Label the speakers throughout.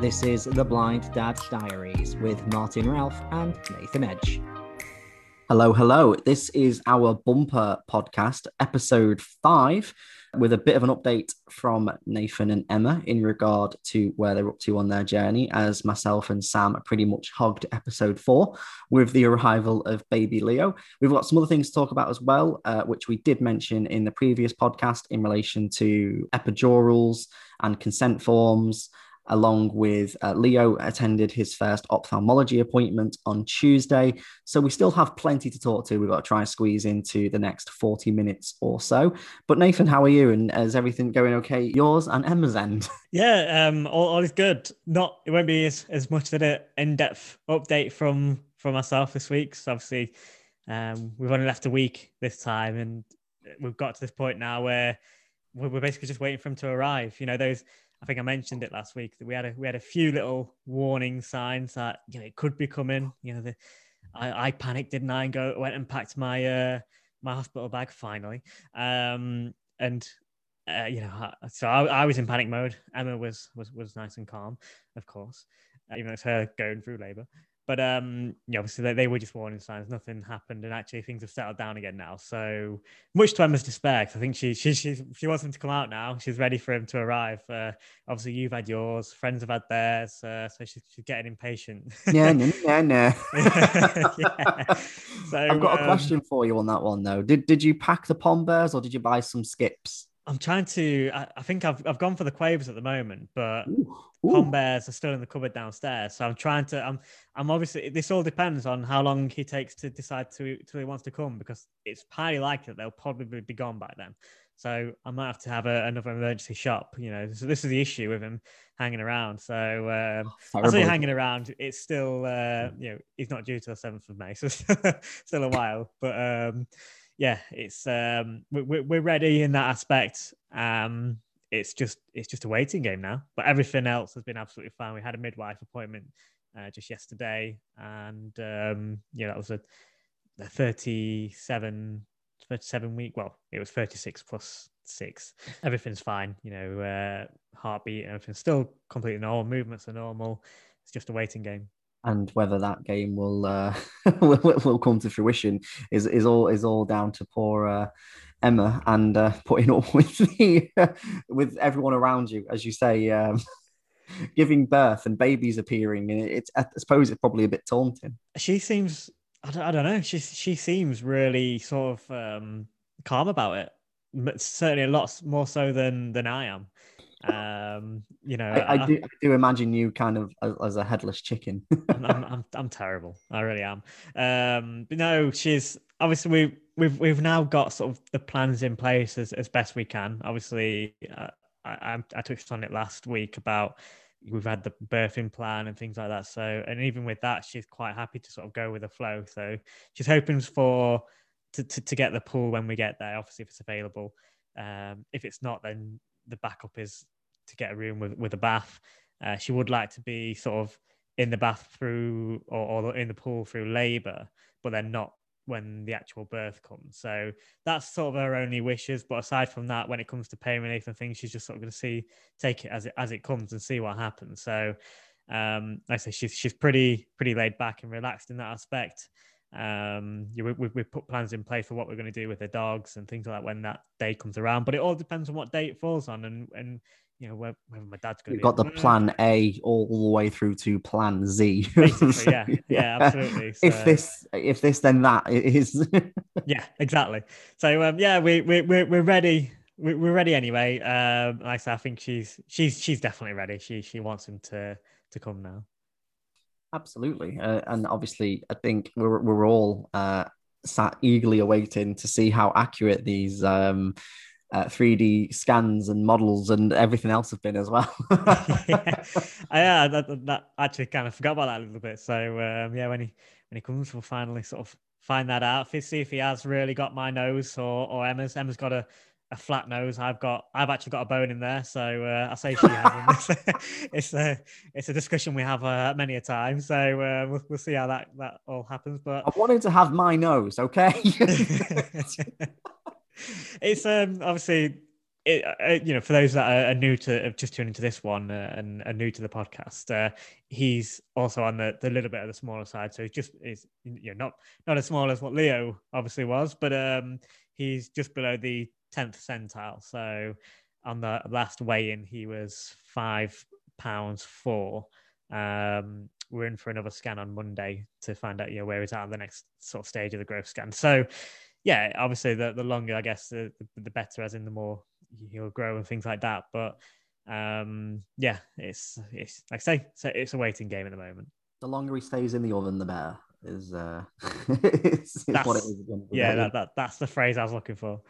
Speaker 1: This is The Blind Dad Diaries with Martin Ralph and Nathan Edge. Hello, hello. This is our bumper podcast, episode five, with a bit of an update from Nathan and Emma in regard to where they're up to on their journey, as myself and Sam pretty much hogged episode four with the arrival of baby Leo. We've got some other things to talk about as well, uh, which we did mention in the previous podcast in relation to epidurals and consent forms along with uh, Leo attended his first ophthalmology appointment on Tuesday. So we still have plenty to talk to. We've got to try and squeeze into the next 40 minutes or so. But Nathan, how are you? And is everything going okay? Yours and Emma's end?
Speaker 2: Yeah, um, all, all is good. Not it won't be as, as much of an in-depth update from from myself this week. So obviously um, we've only left a week this time and we've got to this point now where we're basically just waiting for him to arrive. You know, those I think I mentioned it last week that we had a we had a few little warning signs that you know it could be coming. You know, the I, I panicked, didn't I? And go went and packed my uh my hospital bag finally. Um and uh, you know, so I, I was in panic mode. Emma was was was nice and calm, of course, uh, even though it's her going through labour. But um, yeah, obviously they, they, were just warning signs. Nothing happened, and actually things have settled down again now. So much to Emma's despair, I think she she she she wants him to come out now. She's ready for him to arrive. Uh, obviously, you've had yours, friends have had theirs, uh, so she's, she's getting impatient.
Speaker 1: yeah, no, no, no. yeah. So I've got um, a question for you on that one though. Did did you pack the pom bears or did you buy some skips?
Speaker 2: I'm trying to. I, I, think I've I've gone for the quavers at the moment, but ooh, ooh. pom bears are still in the cupboard downstairs. So I'm trying to. I'm I'm obviously. This all depends on how long he takes to decide to till he wants to come, because it's highly likely that they'll probably be gone by then. So I might have to have a, another emergency shop. You know, so this is the issue with him hanging around. So um, I say hanging around. It's still uh, you know he's not due till the seventh of May, so still a while. But um, yeah, it's um, we're, we're ready in that aspect. Um, it's just it's just a waiting game now. But everything else has been absolutely fine. We had a midwife appointment uh, just yesterday, and um, yeah, that was a, a 37, 37 week. Well, it was 36 plus six. Everything's fine. You know, uh, heartbeat, everything's still completely normal. Movements are normal. It's just a waiting game
Speaker 1: and whether that game will uh, will, will come to fruition is is all is all down to poor uh, Emma and uh, putting up with the with everyone around you, as you say, um, giving birth and babies appearing. And it's I suppose it's probably a bit taunting.
Speaker 2: She seems I don't, I don't know. She she seems really sort of um, calm about it. But certainly a lot more so than than I am. Um, you know,
Speaker 1: I, I, do, I, do, imagine you kind of as, as a headless chicken.
Speaker 2: I'm, I'm, I'm, terrible. I really am. Um, but no, she's obviously we we've we've now got sort of the plans in place as, as best we can. Obviously, uh, I, I touched on it last week about we've had the birthing plan and things like that. So, and even with that, she's quite happy to sort of go with the flow. So she's hoping for to, to, to get the pool when we get there. Obviously, if it's available. Um, if it's not, then the backup is to get a room with, with a bath. Uh, she would like to be sort of in the bath through or, or in the pool through labour, but then not when the actual birth comes. So that's sort of her only wishes. But aside from that, when it comes to pain relief and things, she's just sort of going to see take it as it as it comes and see what happens. So um, like I say she's she's pretty pretty laid back and relaxed in that aspect. Um, yeah, we, we, we put plans in place for what we're going to do with the dogs and things like that when that day comes around. But it all depends on what day it falls on and and you know whether, my dad's going.
Speaker 1: You've got the plan A all the way through to plan
Speaker 2: Z. Basically, yeah, yeah, absolutely.
Speaker 1: So, if this, if this, then that is.
Speaker 2: yeah, exactly. So um, yeah, we we we're, we're ready. We're ready anyway. Um, like I said, I think she's she's she's definitely ready. She she wants him to to come now.
Speaker 1: Absolutely, uh, and obviously, I think we're we're all uh, sat eagerly awaiting to see how accurate these um, uh, 3D scans and models and everything else have been as well.
Speaker 2: yeah, yeah that, that, actually kind of forgot about that a little bit. So um, yeah, when he when he comes, we'll finally sort of find that out. See if he has really got my nose or or Emma's. Emma's got a a flat nose. I've got, I've actually got a bone in there. So uh, I say she has. it's a, it's a discussion we have uh, many a time. So uh, we'll, we'll see how that that all happens. But
Speaker 1: I wanted to have my nose, okay.
Speaker 2: it's um obviously it, uh, you know, for those that are, new to just tuning into this one uh, and are new to the podcast, uh, he's also on the, the little bit of the smaller side. So he's just is you know not not as small as what Leo obviously was, but um, he's just below the tenth centile. So on the last weigh-in, he was five pounds four. Um, we're in for another scan on Monday to find out you know where he's at on the next sort of stage of the growth scan. So yeah, obviously the, the longer I guess the, the better, as in the more he'll grow and things like that. But um, yeah, it's it's like I say, it's a, it's a waiting game at the moment.
Speaker 1: The longer he stays in the oven, the better. Is uh, it's, it's what it is.
Speaker 2: Yeah, that, that that's the phrase I was looking for.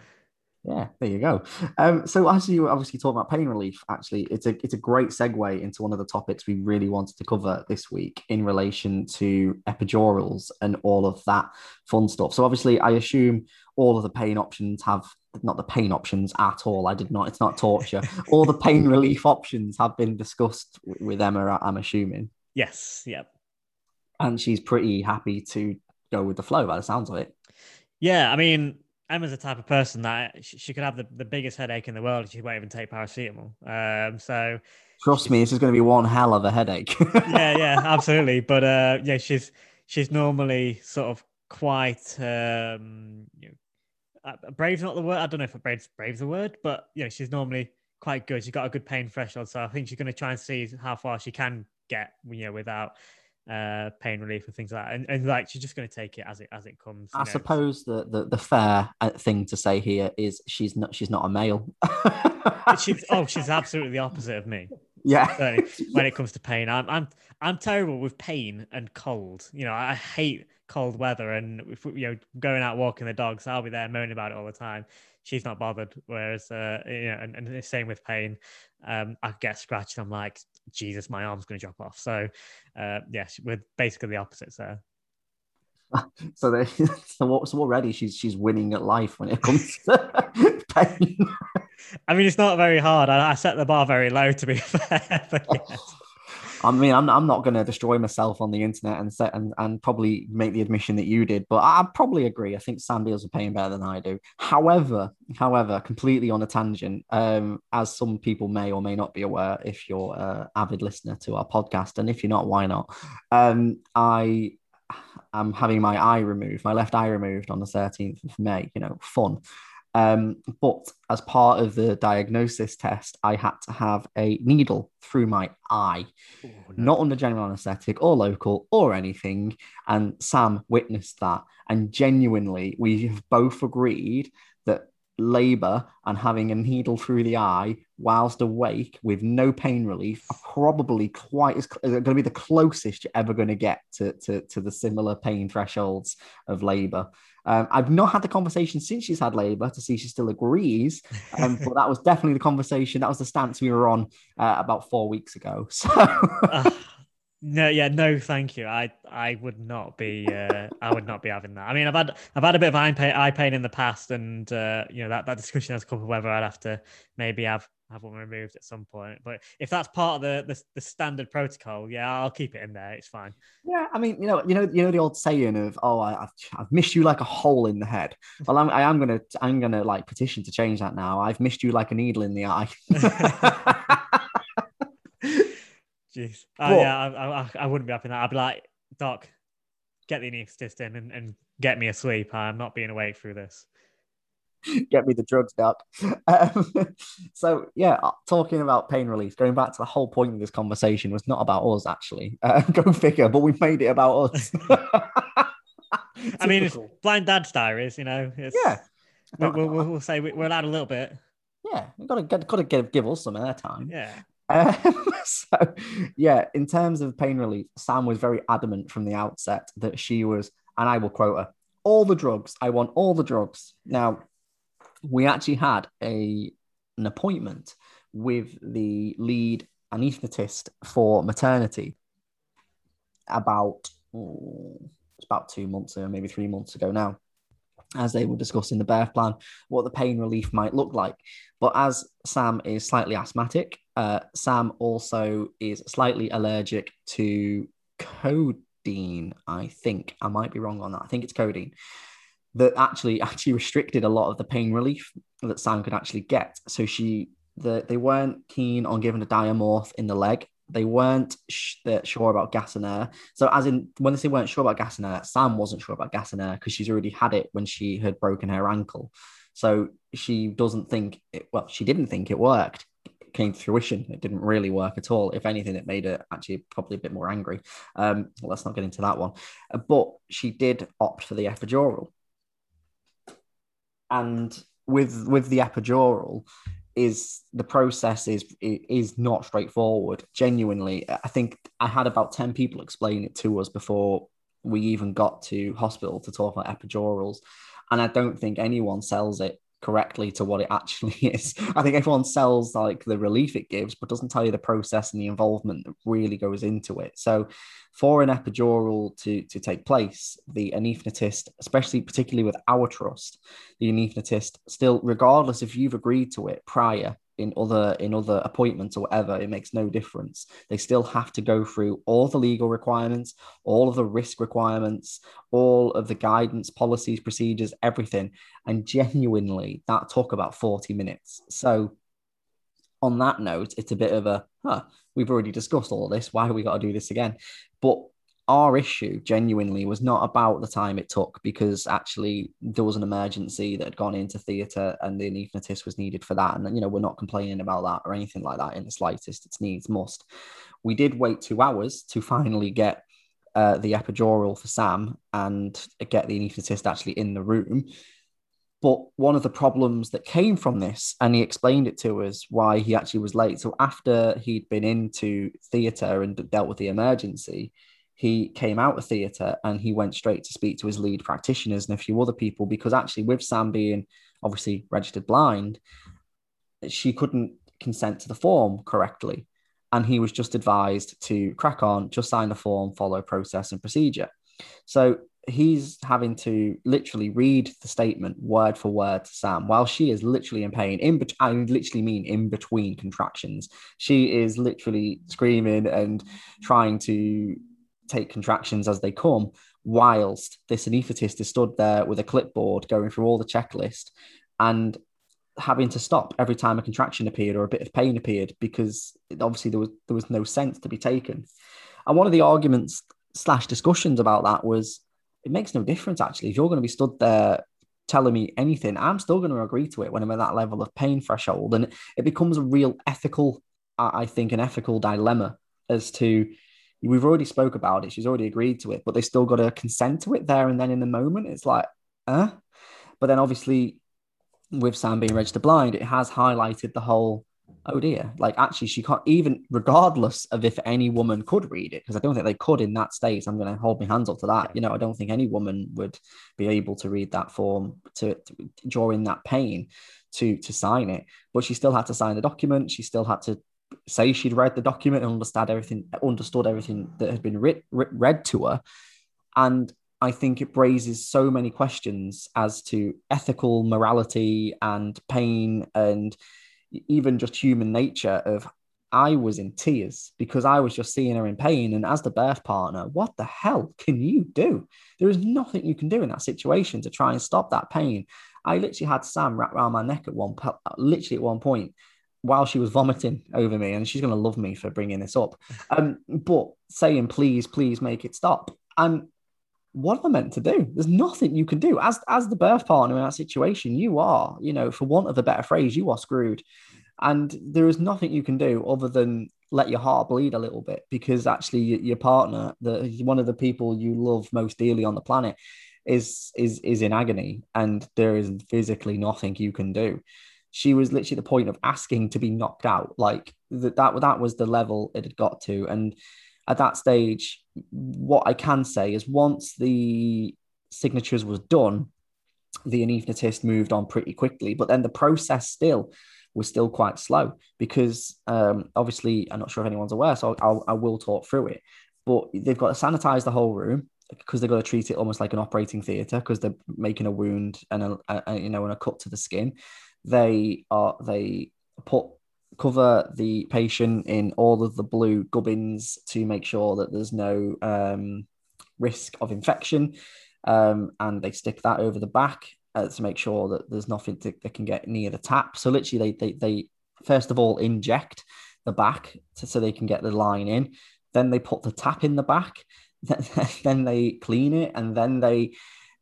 Speaker 1: Yeah, there you go. Um, so as you obviously talk about pain relief, actually, it's a it's a great segue into one of the topics we really wanted to cover this week in relation to epidurals and all of that fun stuff. So obviously, I assume all of the pain options have not the pain options at all. I did not. It's not torture. all the pain relief options have been discussed with Emma. I'm assuming.
Speaker 2: Yes. Yep.
Speaker 1: And she's pretty happy to go with the flow by the sounds of it.
Speaker 2: Yeah, I mean, Emma's the type of person that she, could have the, the biggest headache in the world. She won't even take paracetamol. Um, so
Speaker 1: trust me, this is going to be one hell of a headache.
Speaker 2: yeah, yeah, absolutely. But uh, yeah, she's she's normally sort of quite um, you know, uh, brave's not the word. I don't know if brave's brave's the word, but you know, she's normally quite good. She's got a good pain threshold, so I think she's going to try and see how far she can get, you know, without uh, pain relief and things like that. And, and like she's just going to take it as it as it comes.
Speaker 1: I know. suppose the, the the fair uh, thing to say here is she's not she's not a male.
Speaker 2: she's oh she's absolutely the opposite of me.
Speaker 1: Yeah.
Speaker 2: when it comes to pain, I'm I'm I'm terrible with pain and cold. You know, I hate cold weather, and if you know going out walking the dogs, I'll be there moaning about it all the time. She's not bothered. Whereas, uh, you know, and, and the same with pain. Um, I get scratched. I'm like, Jesus, my arm's going to drop off. So, uh, yeah, we're basically the opposites there.
Speaker 1: so, they, so, so already she's she's winning at life when it comes to pain.
Speaker 2: I mean, it's not very hard. I, I set the bar very low, to be fair. But yes.
Speaker 1: I mean, I'm, I'm not going to destroy myself on the internet and set and, and probably make the admission that you did, but I probably agree. I think Sam deals with pain better than I do. However, however, completely on a tangent, um, as some people may or may not be aware, if you're an avid listener to our podcast, and if you're not, why not? Um, I am having my eye removed, my left eye removed on the 13th of May. You know, fun. Um, but as part of the diagnosis test, I had to have a needle through my eye, no. not under general anesthetic or local or anything. And Sam witnessed that. And genuinely, we have both agreed that labor and having a needle through the eye whilst awake with no pain relief are probably quite as going to be the closest you're ever going to get to, to, to the similar pain thresholds of labor. Um, I've not had the conversation since she's had labour to see she still agrees, um, but that was definitely the conversation. That was the stance we were on uh, about four weeks ago. So. uh,
Speaker 2: no, yeah, no, thank you. I I would not be uh, I would not be having that. I mean, I've had I've had a bit of eye pain, eye pain in the past, and uh, you know that that discussion has come up whether I'd have to maybe have have one removed at some point. But if that's part of the, the, the standard protocol, yeah, I'll keep it in there. It's fine.
Speaker 1: Yeah, I mean, you know, you know, you know the old saying of, "Oh, I, have I've missed you like a hole in the head." Well, I'm I am gonna I'm gonna like petition to change that now. I've missed you like a needle in the eye.
Speaker 2: Jeez, uh, yeah, I, I, I wouldn't be up in that. I'd be like, Doc, get the anesthetist in and, and get me asleep. I'm not being awake through this.
Speaker 1: get me the drugs, doc. Um, so yeah, uh, talking about pain relief, going back to the whole point of this conversation was not about us actually. Uh, go figure, but we made it about us.
Speaker 2: I mean, it's blind dad's diaries, you know.
Speaker 1: yeah,
Speaker 2: we'll, we'll, we'll, say we're allowed a little bit.
Speaker 1: Yeah, we've got to get, got to give, give us some airtime.
Speaker 2: Yeah.
Speaker 1: Um, so, yeah, in terms of pain relief, Sam was very adamant from the outset that she was, and I will quote her, all the drugs. I want all the drugs. Now, we actually had a an appointment with the lead anaesthetist for maternity about oh, it's about two months ago, maybe three months ago now, as they were discussing the birth plan, what the pain relief might look like. But as Sam is slightly asthmatic, uh, Sam also is slightly allergic to codeine. I think I might be wrong on that. I think it's codeine. That actually actually restricted a lot of the pain relief that Sam could actually get. So she the, they weren't keen on giving a diamorphine the leg. They weren't sh- sure about gas and air. So, as in when they say weren't sure about gas and air, Sam wasn't sure about gas and air because she's already had it when she had broken her ankle. So she doesn't think it, well, she didn't think it worked. It came to fruition. It didn't really work at all. If anything, it made her actually probably a bit more angry. Um, let's not get into that one. Uh, but she did opt for the epidural. And with with the epidural, is the process is is not straightforward. Genuinely, I think I had about ten people explain it to us before we even got to hospital to talk about epidurals, and I don't think anyone sells it correctly to what it actually is. I think everyone sells like the relief it gives, but doesn't tell you the process and the involvement that really goes into it. So, for an epidural to, to take place, the anaesthetist, especially particularly with our trust, the anaesthetist still, regardless if you've agreed to it prior, in other in other appointments or whatever it makes no difference. They still have to go through all the legal requirements all of the risk requirements all of the guidance policies procedures everything. And genuinely that took about 40 minutes. So on that note it's a bit of a huh we've already discussed all this. Why have we got to do this again? But our issue genuinely was not about the time it took because actually there was an emergency that had gone into theatre and the anaesthetist was needed for that. And, you know, we're not complaining about that or anything like that in the slightest. It's needs must. We did wait two hours to finally get uh, the epidural for Sam and get the anaesthetist actually in the room. But one of the problems that came from this, and he explained it to us why he actually was late. So after he'd been into theatre and dealt with the emergency, he came out of theatre and he went straight to speak to his lead practitioners and a few other people because actually with Sam being obviously registered blind, she couldn't consent to the form correctly. And he was just advised to crack on, just sign the form, follow process and procedure. So he's having to literally read the statement word for word to Sam while she is literally in pain. In bet- I literally mean in between contractions. She is literally screaming and trying to take contractions as they come, whilst this anaesthetist is stood there with a clipboard going through all the checklist and having to stop every time a contraction appeared or a bit of pain appeared because obviously there was there was no sense to be taken. And one of the arguments slash discussions about that was it makes no difference actually if you're going to be stood there telling me anything i'm still going to agree to it when i'm at that level of pain threshold and it becomes a real ethical i think an ethical dilemma as to we've already spoke about it. She's already agreed to it, but they still got to consent to it there and then in the moment. It's like, uh. But then obviously, with Sam being registered blind, it has highlighted the whole. Oh dear! Like actually, she can't even, regardless of if any woman could read it, because I don't think they could in that state. I'm going to hold my hands up to that. You know, I don't think any woman would be able to read that form to, to during that pain to to sign it. But she still had to sign the document. She still had to say she'd read the document and understood everything, understood everything that had been read, read to her, and I think it raises so many questions as to ethical morality and pain and even just human nature of I was in tears because I was just seeing her in pain. And as the birth partner, what the hell can you do? There is nothing you can do in that situation to try and stop that pain. I literally had Sam wrapped around my neck at one, literally at one point, while she was vomiting over me, and she's going to love me for bringing this up. Um, but saying, please, please make it stop. And what am I meant to do? There's nothing you can do. As as the birth partner in that situation, you are, you know, for want of a better phrase, you are screwed. And there is nothing you can do other than let your heart bleed a little bit because actually your partner, the one of the people you love most dearly on the planet, is is is in agony, and there is physically nothing you can do she was literally the point of asking to be knocked out. Like that, that, that was the level it had got to. And at that stage, what I can say is once the signatures was done, the anaesthetist moved on pretty quickly. But then the process still was still quite slow because um, obviously I'm not sure if anyone's aware, so I'll, I will talk through it. But they've got to sanitize the whole room because they've got to treat it almost like an operating theatre because they're making a wound and a, a, you know and a cut to the skin they are they put cover the patient in all of the blue gubbins to make sure that there's no um, risk of infection. um, and they stick that over the back uh, to make sure that there's nothing to, that can get near the tap. So literally, they they they first of all inject the back to, so they can get the line in. Then they put the tap in the back. then they clean it, and then they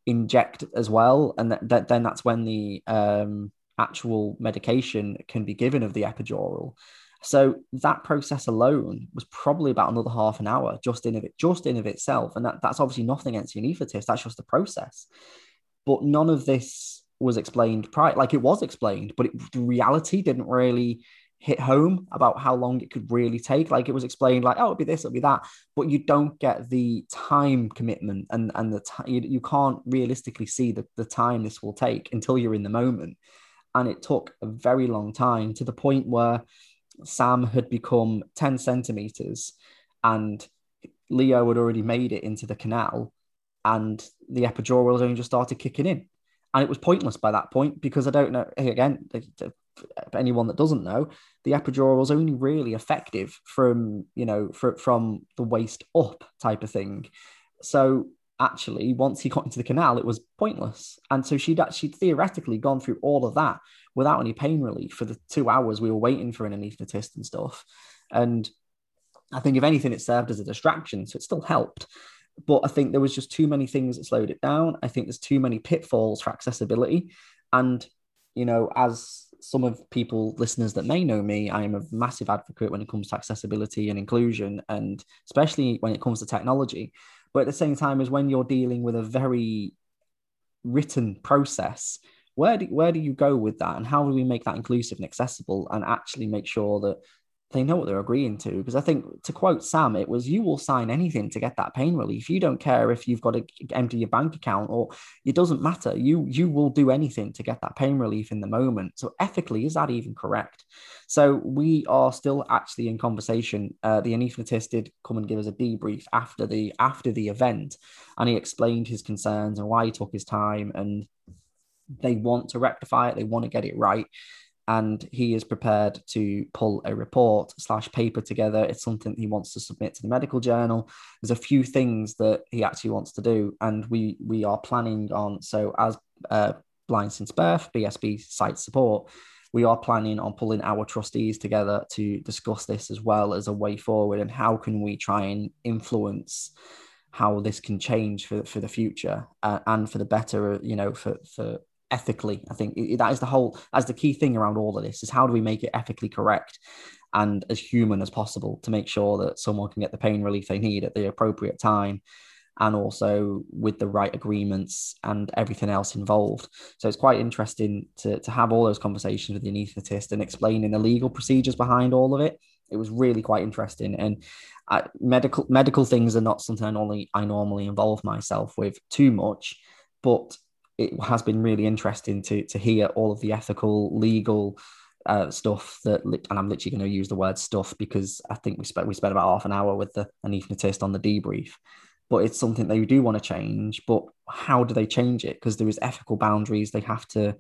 Speaker 1: inject as well. And th- th- then that's when the um, actual medication can be given of the epidural. So that process alone was probably about another half an hour just in of it, just in of itself. And that, that's obviously nothing against the anaesthetist. That's just the process. But none of this was explained prior. Like it was explained, but it, the reality didn't really hit home about how long it could really take. Like it was explained, like, oh, it'll be this, it'll be that, but you don't get the time commitment and and the time you, you can't realistically see the, the time this will take until you're in the moment. And it took a very long time to the point where Sam had become 10 centimeters and Leo had already made it into the canal and the epidural had only just started kicking in. And it was pointless by that point because I don't know, again, anyone that doesn't know, the epidural was only really effective from, you know, for, from the waist up type of thing. So actually, once he got into the canal, it was pointless. And so she'd actually theoretically gone through all of that without any pain relief for the two hours we were waiting for an anaesthetist and stuff. And I think if anything, it served as a distraction, so it still helped. But I think there was just too many things that slowed it down. I think there's too many pitfalls for accessibility. And, you know, as some of people, listeners that may know me, I am a massive advocate when it comes to accessibility and inclusion, and especially when it comes to technology. But at the same time, as when you're dealing with a very written process, where do, where do you go with that? And how do we make that inclusive and accessible and actually make sure that they know what they're agreeing to because i think to quote sam it was you will sign anything to get that pain relief. You don't care if you've got to empty your bank account or it doesn't matter. You you will do anything to get that pain relief in the moment. So ethically is that even correct? So we are still actually in conversation. Uh, the anaesthetist did come and give us a debrief after the after the event and he explained his concerns and why he took his time and they want to rectify it, they want to get it right. And he is prepared to pull a report slash paper together. It's something he wants to submit to the medical journal. There's a few things that he actually wants to do, and we we are planning on. So as uh, Blind Since Birth, BSB Sight Support, we are planning on pulling our trustees together to discuss this as well as a way forward and how can we try and influence how this can change for, for the future uh, and for the better you know for for ethically. I think that is the whole, as the key thing around all of this is how do we make it ethically correct and as human as possible to make sure that someone can get the pain relief they need at the appropriate time and also with the right agreements and everything else involved. So it's quite interesting to, to have all those conversations with the anaesthetist and explaining the legal procedures behind all of it. It was really quite interesting, and medical medical things are not something I normally I normally involve myself with too much, but it has been really interesting to to hear all of the ethical, legal uh, stuff that, and I'm literally going to use the word stuff because I think we spent we spent about half an hour with the anaesthetist on the debrief. But it's something they do want to change. But how do they change it? Because there is ethical boundaries they have to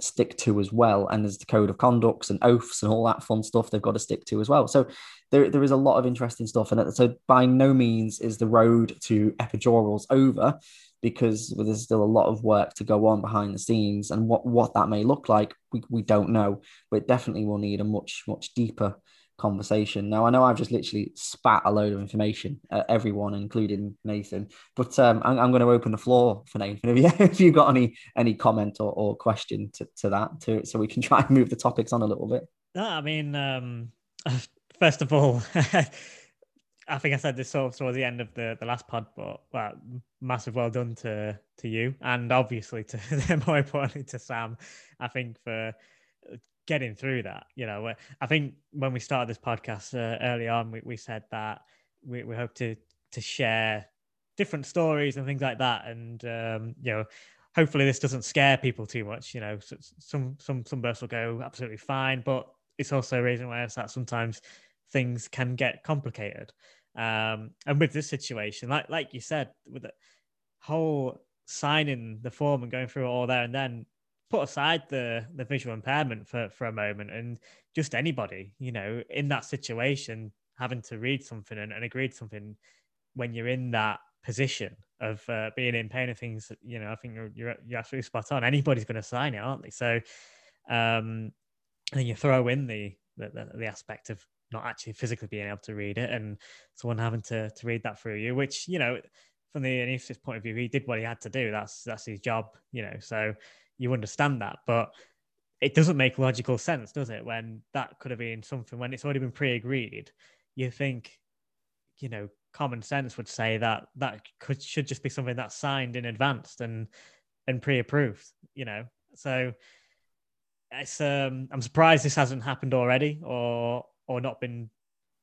Speaker 1: stick to as well, and there's the code of conducts and oaths and all that fun stuff they've got to stick to as well. So there, there is a lot of interesting stuff, and so by no means is the road to epidurals over because there's still a lot of work to go on behind the scenes and what, what that may look like we, we don't know but definitely we'll need a much much deeper conversation. Now i know i've just literally spat a load of information at everyone including nathan but um, I'm, I'm, going to open the floor for nathan. Have you, have you got any any comment or, or question to, to that to, so we can try and move the topics on a little bit?
Speaker 2: I mean um, first of all I think I said this sort of towards the end of the, the last pod, but well, massive well done to to you and obviously to more importantly to Sam. I think for getting through that. You know, I think when we started this podcast uh, early on, we, we said that we, we hope to to share different stories and things like that, and um, you know. Hopefully, this doesn't scare people too much. You know, some some some births will go absolutely fine, but it's also raising awareness that sometimes things can get complicated. Um, and with this situation, like like you said, with the whole signing the form and going through it all there and then put aside the the visual impairment for for a moment and just anybody, you know, in that situation having to read something and, and agree to something when you're in that position of uh, being in pain and things, you know, I think you're, you're, you're absolutely spot on. Anybody's going to sign it, aren't they? So, um, and then you throw in the, the, the aspect of not actually physically being able to read it and someone having to, to read that through you, which, you know, from the anaesthetist point of view, he did what he had to do. That's, that's his job, you know, so you understand that, but it doesn't make logical sense, does it? When that could have been something, when it's already been pre-agreed, you think, you know, common sense would say that that could should just be something that's signed in advance and and pre-approved you know so it's um i'm surprised this hasn't happened already or or not been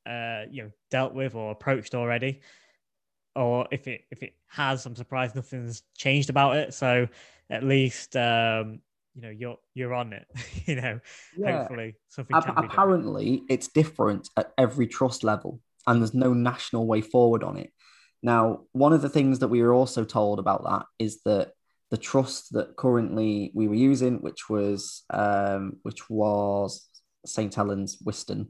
Speaker 2: uh you know dealt with or approached already or if it if it has i'm surprised nothing's changed about it so at least um you know you're you're on it you know yeah. hopefully something
Speaker 1: apparently it's different at every trust level and there's no national way forward on it. Now, one of the things that we were also told about that is that the trust that currently we were using, which was um, which was St Helens Whiston,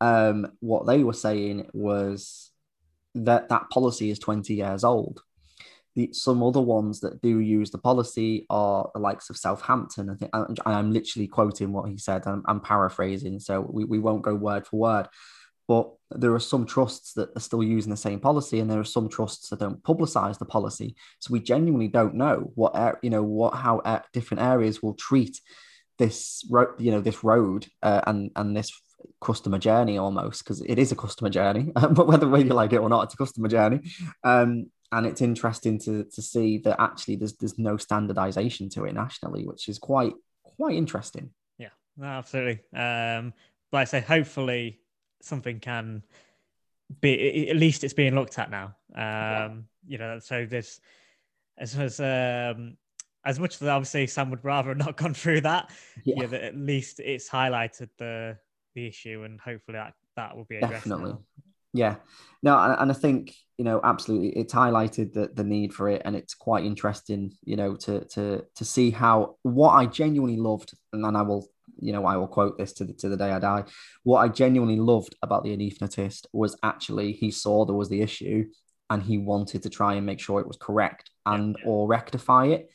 Speaker 1: um, what they were saying was that that policy is 20 years old. The, some other ones that do use the policy are the likes of Southampton. I think I'm literally quoting what he said. I'm, I'm paraphrasing, so we, we won't go word for word. But there are some trusts that are still using the same policy, and there are some trusts that don't publicize the policy. So we genuinely don't know what you know what how different areas will treat this road, you know, this road uh, and and this customer journey almost because it is a customer journey, but whether whether you like it or not, it's a customer journey. Um, and it's interesting to to see that actually there's there's no standardization to it nationally, which is quite quite interesting.
Speaker 2: Yeah, absolutely. Um, but I say hopefully something can be at least it's being looked at now. Um, yeah. You know, so this as as um, as much as obviously Sam would rather not gone through that. Yeah. yeah at least it's highlighted the the issue, and hopefully that that will be addressed. Definitely.
Speaker 1: Yeah, no, and I think you know absolutely, it's highlighted the the need for it, and it's quite interesting, you know, to to to see how what I genuinely loved, and then I will you know, I will quote this to the, to the day I die. What I genuinely loved about the anaesthetist was actually he saw there was the issue and he wanted to try and make sure it was correct and yeah. or rectify it.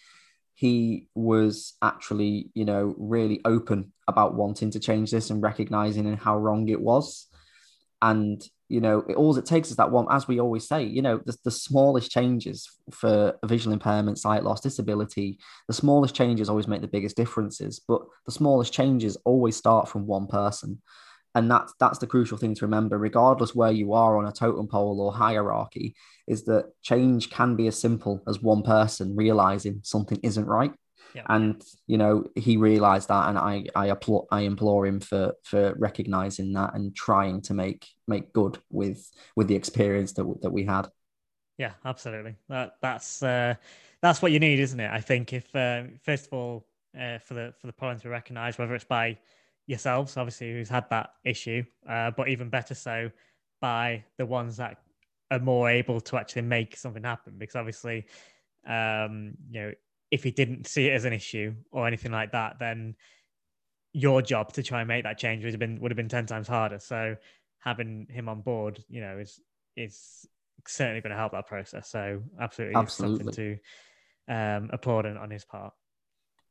Speaker 1: He was actually, you know, really open about wanting to change this and recognizing how wrong it was. And you know, it, all it takes is that one, as we always say, you know, the, the smallest changes for visual impairment, sight loss, disability, the smallest changes always make the biggest differences. But the smallest changes always start from one person. And that's that's the crucial thing to remember, regardless where you are on a totem pole or hierarchy, is that change can be as simple as one person realizing something isn't right yeah. And you know, he realized that, and I I applaud I implore him for for recognizing that and trying to make make good with with the experience that that we had.
Speaker 2: Yeah, absolutely. That that's uh, that's what you need, isn't it? I think if uh, first of all, uh, for the for the problem to recognise whether it's by yourselves, obviously, who's had that issue, uh, but even better so by the ones that are more able to actually make something happen. Because obviously, um, you know, if he didn't see it as an issue or anything like that, then your job to try and make that change would have been would have been ten times harder. So having him on board, you know, is is certainly going to help that process. So absolutely, absolutely. something to um, applaud on his part.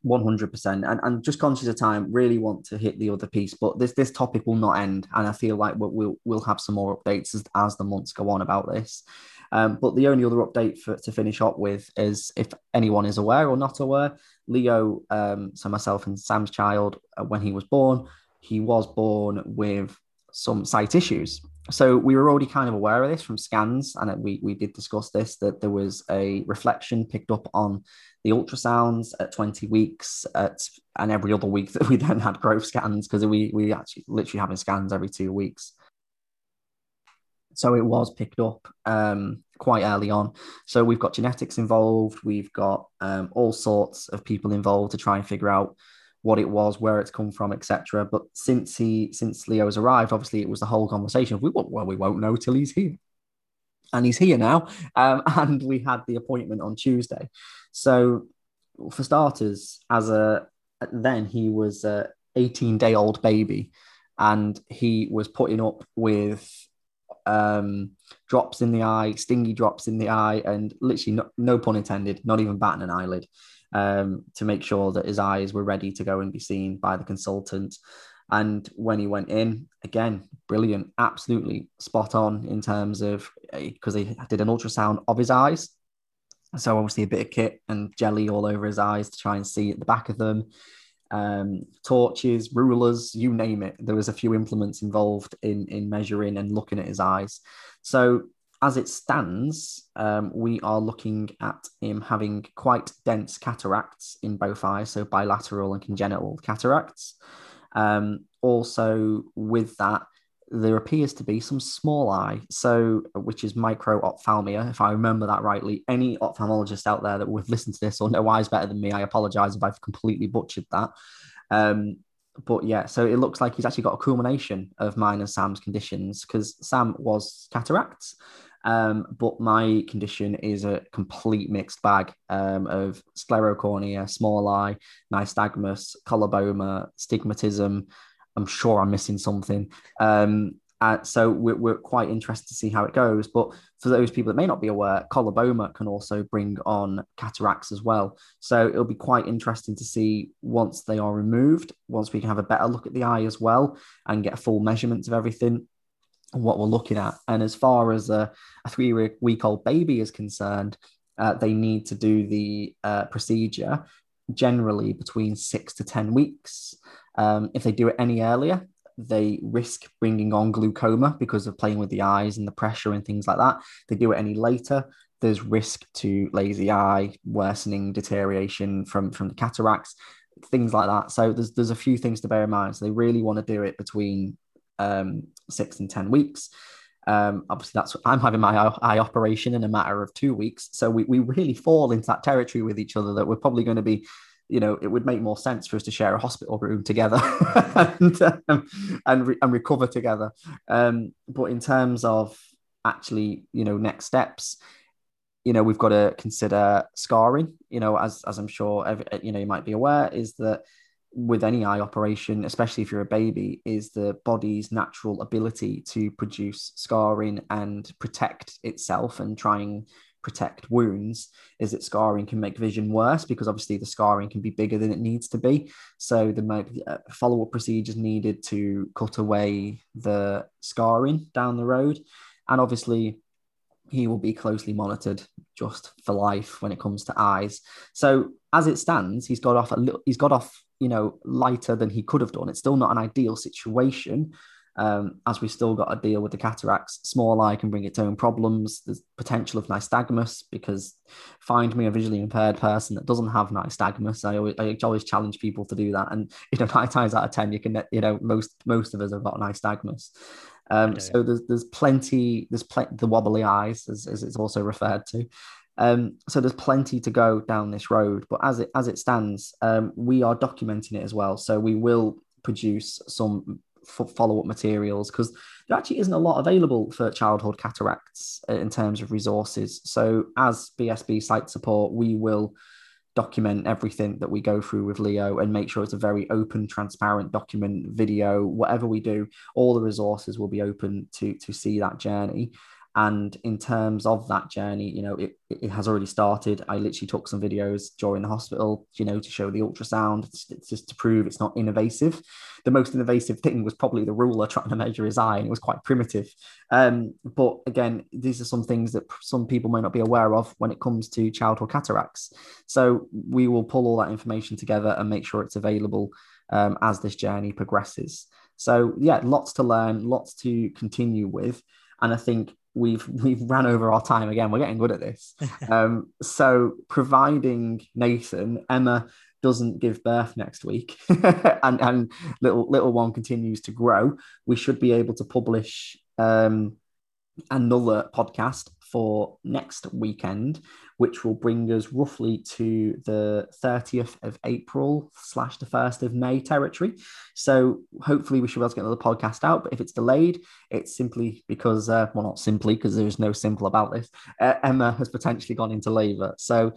Speaker 1: 100% and, and just conscious of time really want to hit the other piece but this this topic will not end and i feel like we'll we'll, we'll have some more updates as, as the months go on about this um, but the only other update for, to finish up with is if anyone is aware or not aware, Leo, um, so myself and Sam's child, uh, when he was born, he was born with some sight issues. So we were already kind of aware of this from scans, and we we did discuss this that there was a reflection picked up on the ultrasounds at 20 weeks at and every other week that we then had growth scans because we we actually literally having scans every two weeks. So it was picked up um, quite early on. So we've got genetics involved, we've got um, all sorts of people involved to try and figure out what it was, where it's come from, etc. But since he, since Leo has arrived, obviously it was the whole conversation of we won't, well, we won't know till he's here, and he's here now. Um, and we had the appointment on Tuesday. So for starters, as a then he was a 18 day old baby, and he was putting up with um, drops in the eye, stingy drops in the eye, and literally no, no pun intended, not even batting an eyelid um, to make sure that his eyes were ready to go and be seen by the consultant. And when he went in, again, brilliant, absolutely spot on in terms of because eh, they did an ultrasound of his eyes. So obviously a bit of kit and jelly all over his eyes to try and see at the back of them. Um, torches, rulers, you name it. There was a few implements involved in in measuring and looking at his eyes. So as it stands, um, we are looking at him having quite dense cataracts in both eyes, so bilateral and congenital cataracts. Um, also, with that, there appears to be some small eye, so which is microphthalmia, if I remember that rightly. Any ophthalmologist out there that would listen to this or know eyes better than me, I apologize if I've completely butchered that. Um, but yeah, so it looks like he's actually got a culmination of mine and Sam's conditions because Sam was cataracts, um, but my condition is a complete mixed bag um, of sclerocornea, small eye, nystagmus, coloboma, stigmatism. I'm sure I'm missing something. Um, uh, so we're, we're, quite interested to see how it goes. But for those people that may not be aware, coloboma can also bring on cataracts as well. So it'll be quite interesting to see once they are removed, once we can have a better look at the eye as well and get full measurements of everything, what we're looking at. And as far as a, a three week old baby is concerned, uh, they need to do the uh, procedure generally between six to 10 weeks. Um, if they do it any earlier, they risk bringing on glaucoma because of playing with the eyes and the pressure and things like that. If they do it any later, there's risk to lazy eye, worsening deterioration from, from the cataracts, things like that. So there's there's a few things to bear in mind. So they really want to do it between um, six and 10 weeks. Um, obviously, that's I'm having my eye operation in a matter of two weeks. So we, we really fall into that territory with each other that we're probably going to be you know, it would make more sense for us to share a hospital room together and um, and, re- and recover together. Um, but in terms of actually, you know, next steps, you know, we've got to consider scarring. You know, as as I'm sure every, you know you might be aware, is that with any eye operation, especially if you're a baby, is the body's natural ability to produce scarring and protect itself and try and protect wounds is that scarring can make vision worse because obviously the scarring can be bigger than it needs to be. So be uh, follow-up procedures needed to cut away the scarring down the road. And obviously he will be closely monitored just for life when it comes to eyes. So as it stands, he's got off a little, he's got off, you know, lighter than he could have done. It's still not an ideal situation, um, as we've still got to deal with the cataracts. Small eye can bring its own problems. There's potential of nystagmus because find me a visually impaired person that doesn't have nystagmus. I always, I always challenge people to do that. And, you know, nine times out of 10, you can, you know, most, most of us have got nystagmus. Um, so there's, there's plenty, there's the wobbly eyes, as, as it's also referred to. Um, so there's plenty to go down this road, but as it as it stands, um, we are documenting it as well. So we will produce some follow up materials because there actually isn't a lot available for childhood cataracts uh, in terms of resources. So, as BSB Sight Support, we will document everything that we go through with Leo and make sure it's a very open, transparent document, video, whatever we do, all the resources will be open to to see that journey. And in terms of that journey, you know, it, it has already started. I literally took some videos during the hospital, you know, to show the ultrasound, it's just to prove it's not invasive. The most invasive thing was probably the ruler trying to measure his eye, and it was quite primitive. Um, but again, these are some things that some people may not be aware of when it comes to childhood cataracts. So we will pull all that information together and make sure it's available um, as this journey progresses. So yeah, lots to learn, lots to continue with. And I think we've we've ran over our time again. We're getting good at this. um, so providing Nathan, Emma doesn't give birth next week and, and little little one continues to grow, we should be able to publish um, another podcast for next weekend, which will bring us roughly to the 30th of April slash the 1st of May territory. So hopefully we should be able to get another podcast out. But if it's delayed, it's simply because, uh, well, not simply because there's no simple about this. Uh, Emma has potentially gone into labour. So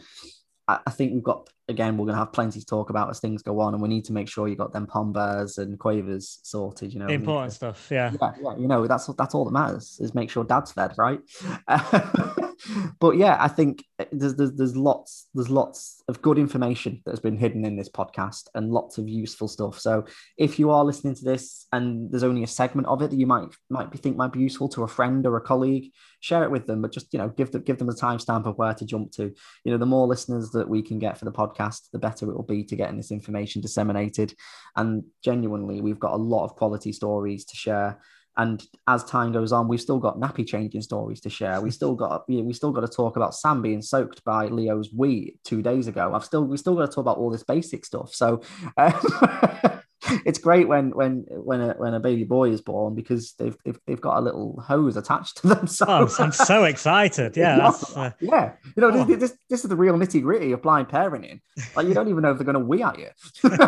Speaker 1: I, I think we've got again, we're going to have plenty to talk about as things go on, and we need to make sure you got them pom bears and quavers sorted. You know,
Speaker 2: important stuff. Yeah.
Speaker 1: yeah, yeah. You know, that's that's all that matters is make sure dad's fed, right? but yeah, I think eh, there's, there's there's lots there's lots of good information that has been hidden in this podcast and lots of useful stuff. So if you are listening to this and there's only a segment of it that you might might be think might be useful to a friend or a colleague, share it with them. But just you know, give them give them a timestamp of where to jump to. You know, the more listeners that we can get for the podcast, the better it will be to getting this information disseminated. And genuinely, we've got a lot of quality stories to share. And as time goes on, we've still got nappy changing stories to share. We still got you know, we still got to talk about Sam being soaked by Leo's wee two days ago. I've still we still got to talk about all this basic stuff. So um, it's great when when when a when a baby boy is born because they've they've, they've got a little hose attached to them. So
Speaker 2: oh, I'm so excited. Yeah, uh...
Speaker 1: yeah. You know, oh. this, this this is the real nitty gritty of blind parenting. Like you don't even know if they're going to wee at you.
Speaker 2: There's,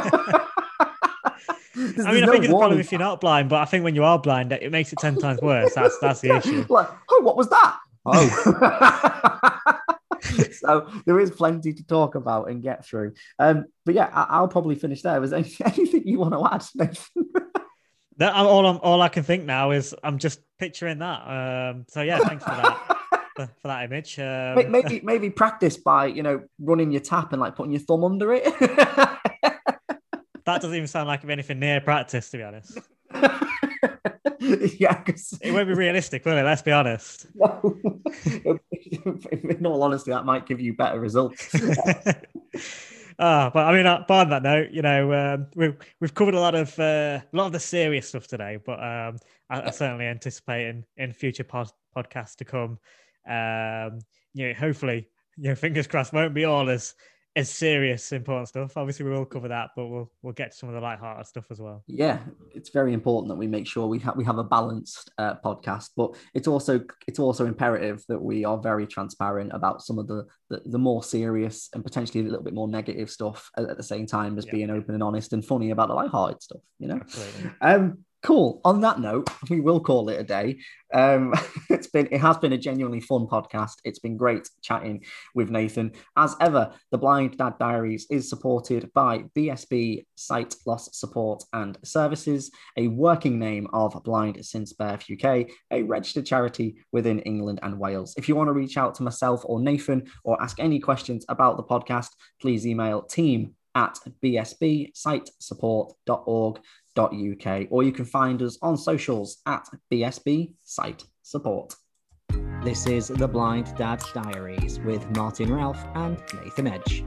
Speaker 2: I mean, I no think it's a problem if you're not blind, but I think when you are blind, it makes it ten times worse. That's that's the issue.
Speaker 1: Like, oh, what was that? Oh. so there is plenty to talk about and get through. Um, but yeah, I, will probably finish there. Was there anything you want to add, Nathan?
Speaker 2: that, all, I'm, all I can think now is I'm just picturing that. Um, so yeah, thanks for that. for, for that image. Um,
Speaker 1: maybe maybe practice by you know running your tap and like putting your thumb under it
Speaker 2: that doesn't even sound like anything near practice, to be honest.
Speaker 1: yeah,
Speaker 2: it won't be realistic, will it? Let's be honest. No.
Speaker 1: In all honesty, that might give you better results.
Speaker 2: Ah, but I mean, uh, on that note, you know, um, we've we've covered a lot of uh, a lot of the serious stuff today, but um, I, I certainly anticipate in, in future pod, podcasts to come, um, you know, hopefully, you know, fingers crossed, won't be all as as serious, important stuff. Obviously, we will cover that, but we'll we'll get to some of the light-hearted stuff as well.
Speaker 1: Yeah, it's very important that we make sure we have we have a balanced uh, podcast, but it's also it's also imperative that we are very transparent about some of the the, the more serious and potentially a little bit more negative stuff at, at the same time as yeah. being open and honest and funny about the light-hearted stuff. You know, Absolutely. um, cool. On that note, we will call it a day. Um, it's been it has been a genuinely fun podcast. It's been great chatting with Nathan. As ever, the Blind Dad Diaries is supported by BSB Sight Loss Support and Services, a working name of Blind Since Birth UK, a registered charity within England and Wales. If you want to reach out to myself or Nathan or ask any questions about the podcast, please email team at bsbsightsupport.org uk, or you can find us on socials at BSB Sight Support. This is The Blind Dad's Diaries with Martin Ralph and Nathan Edge.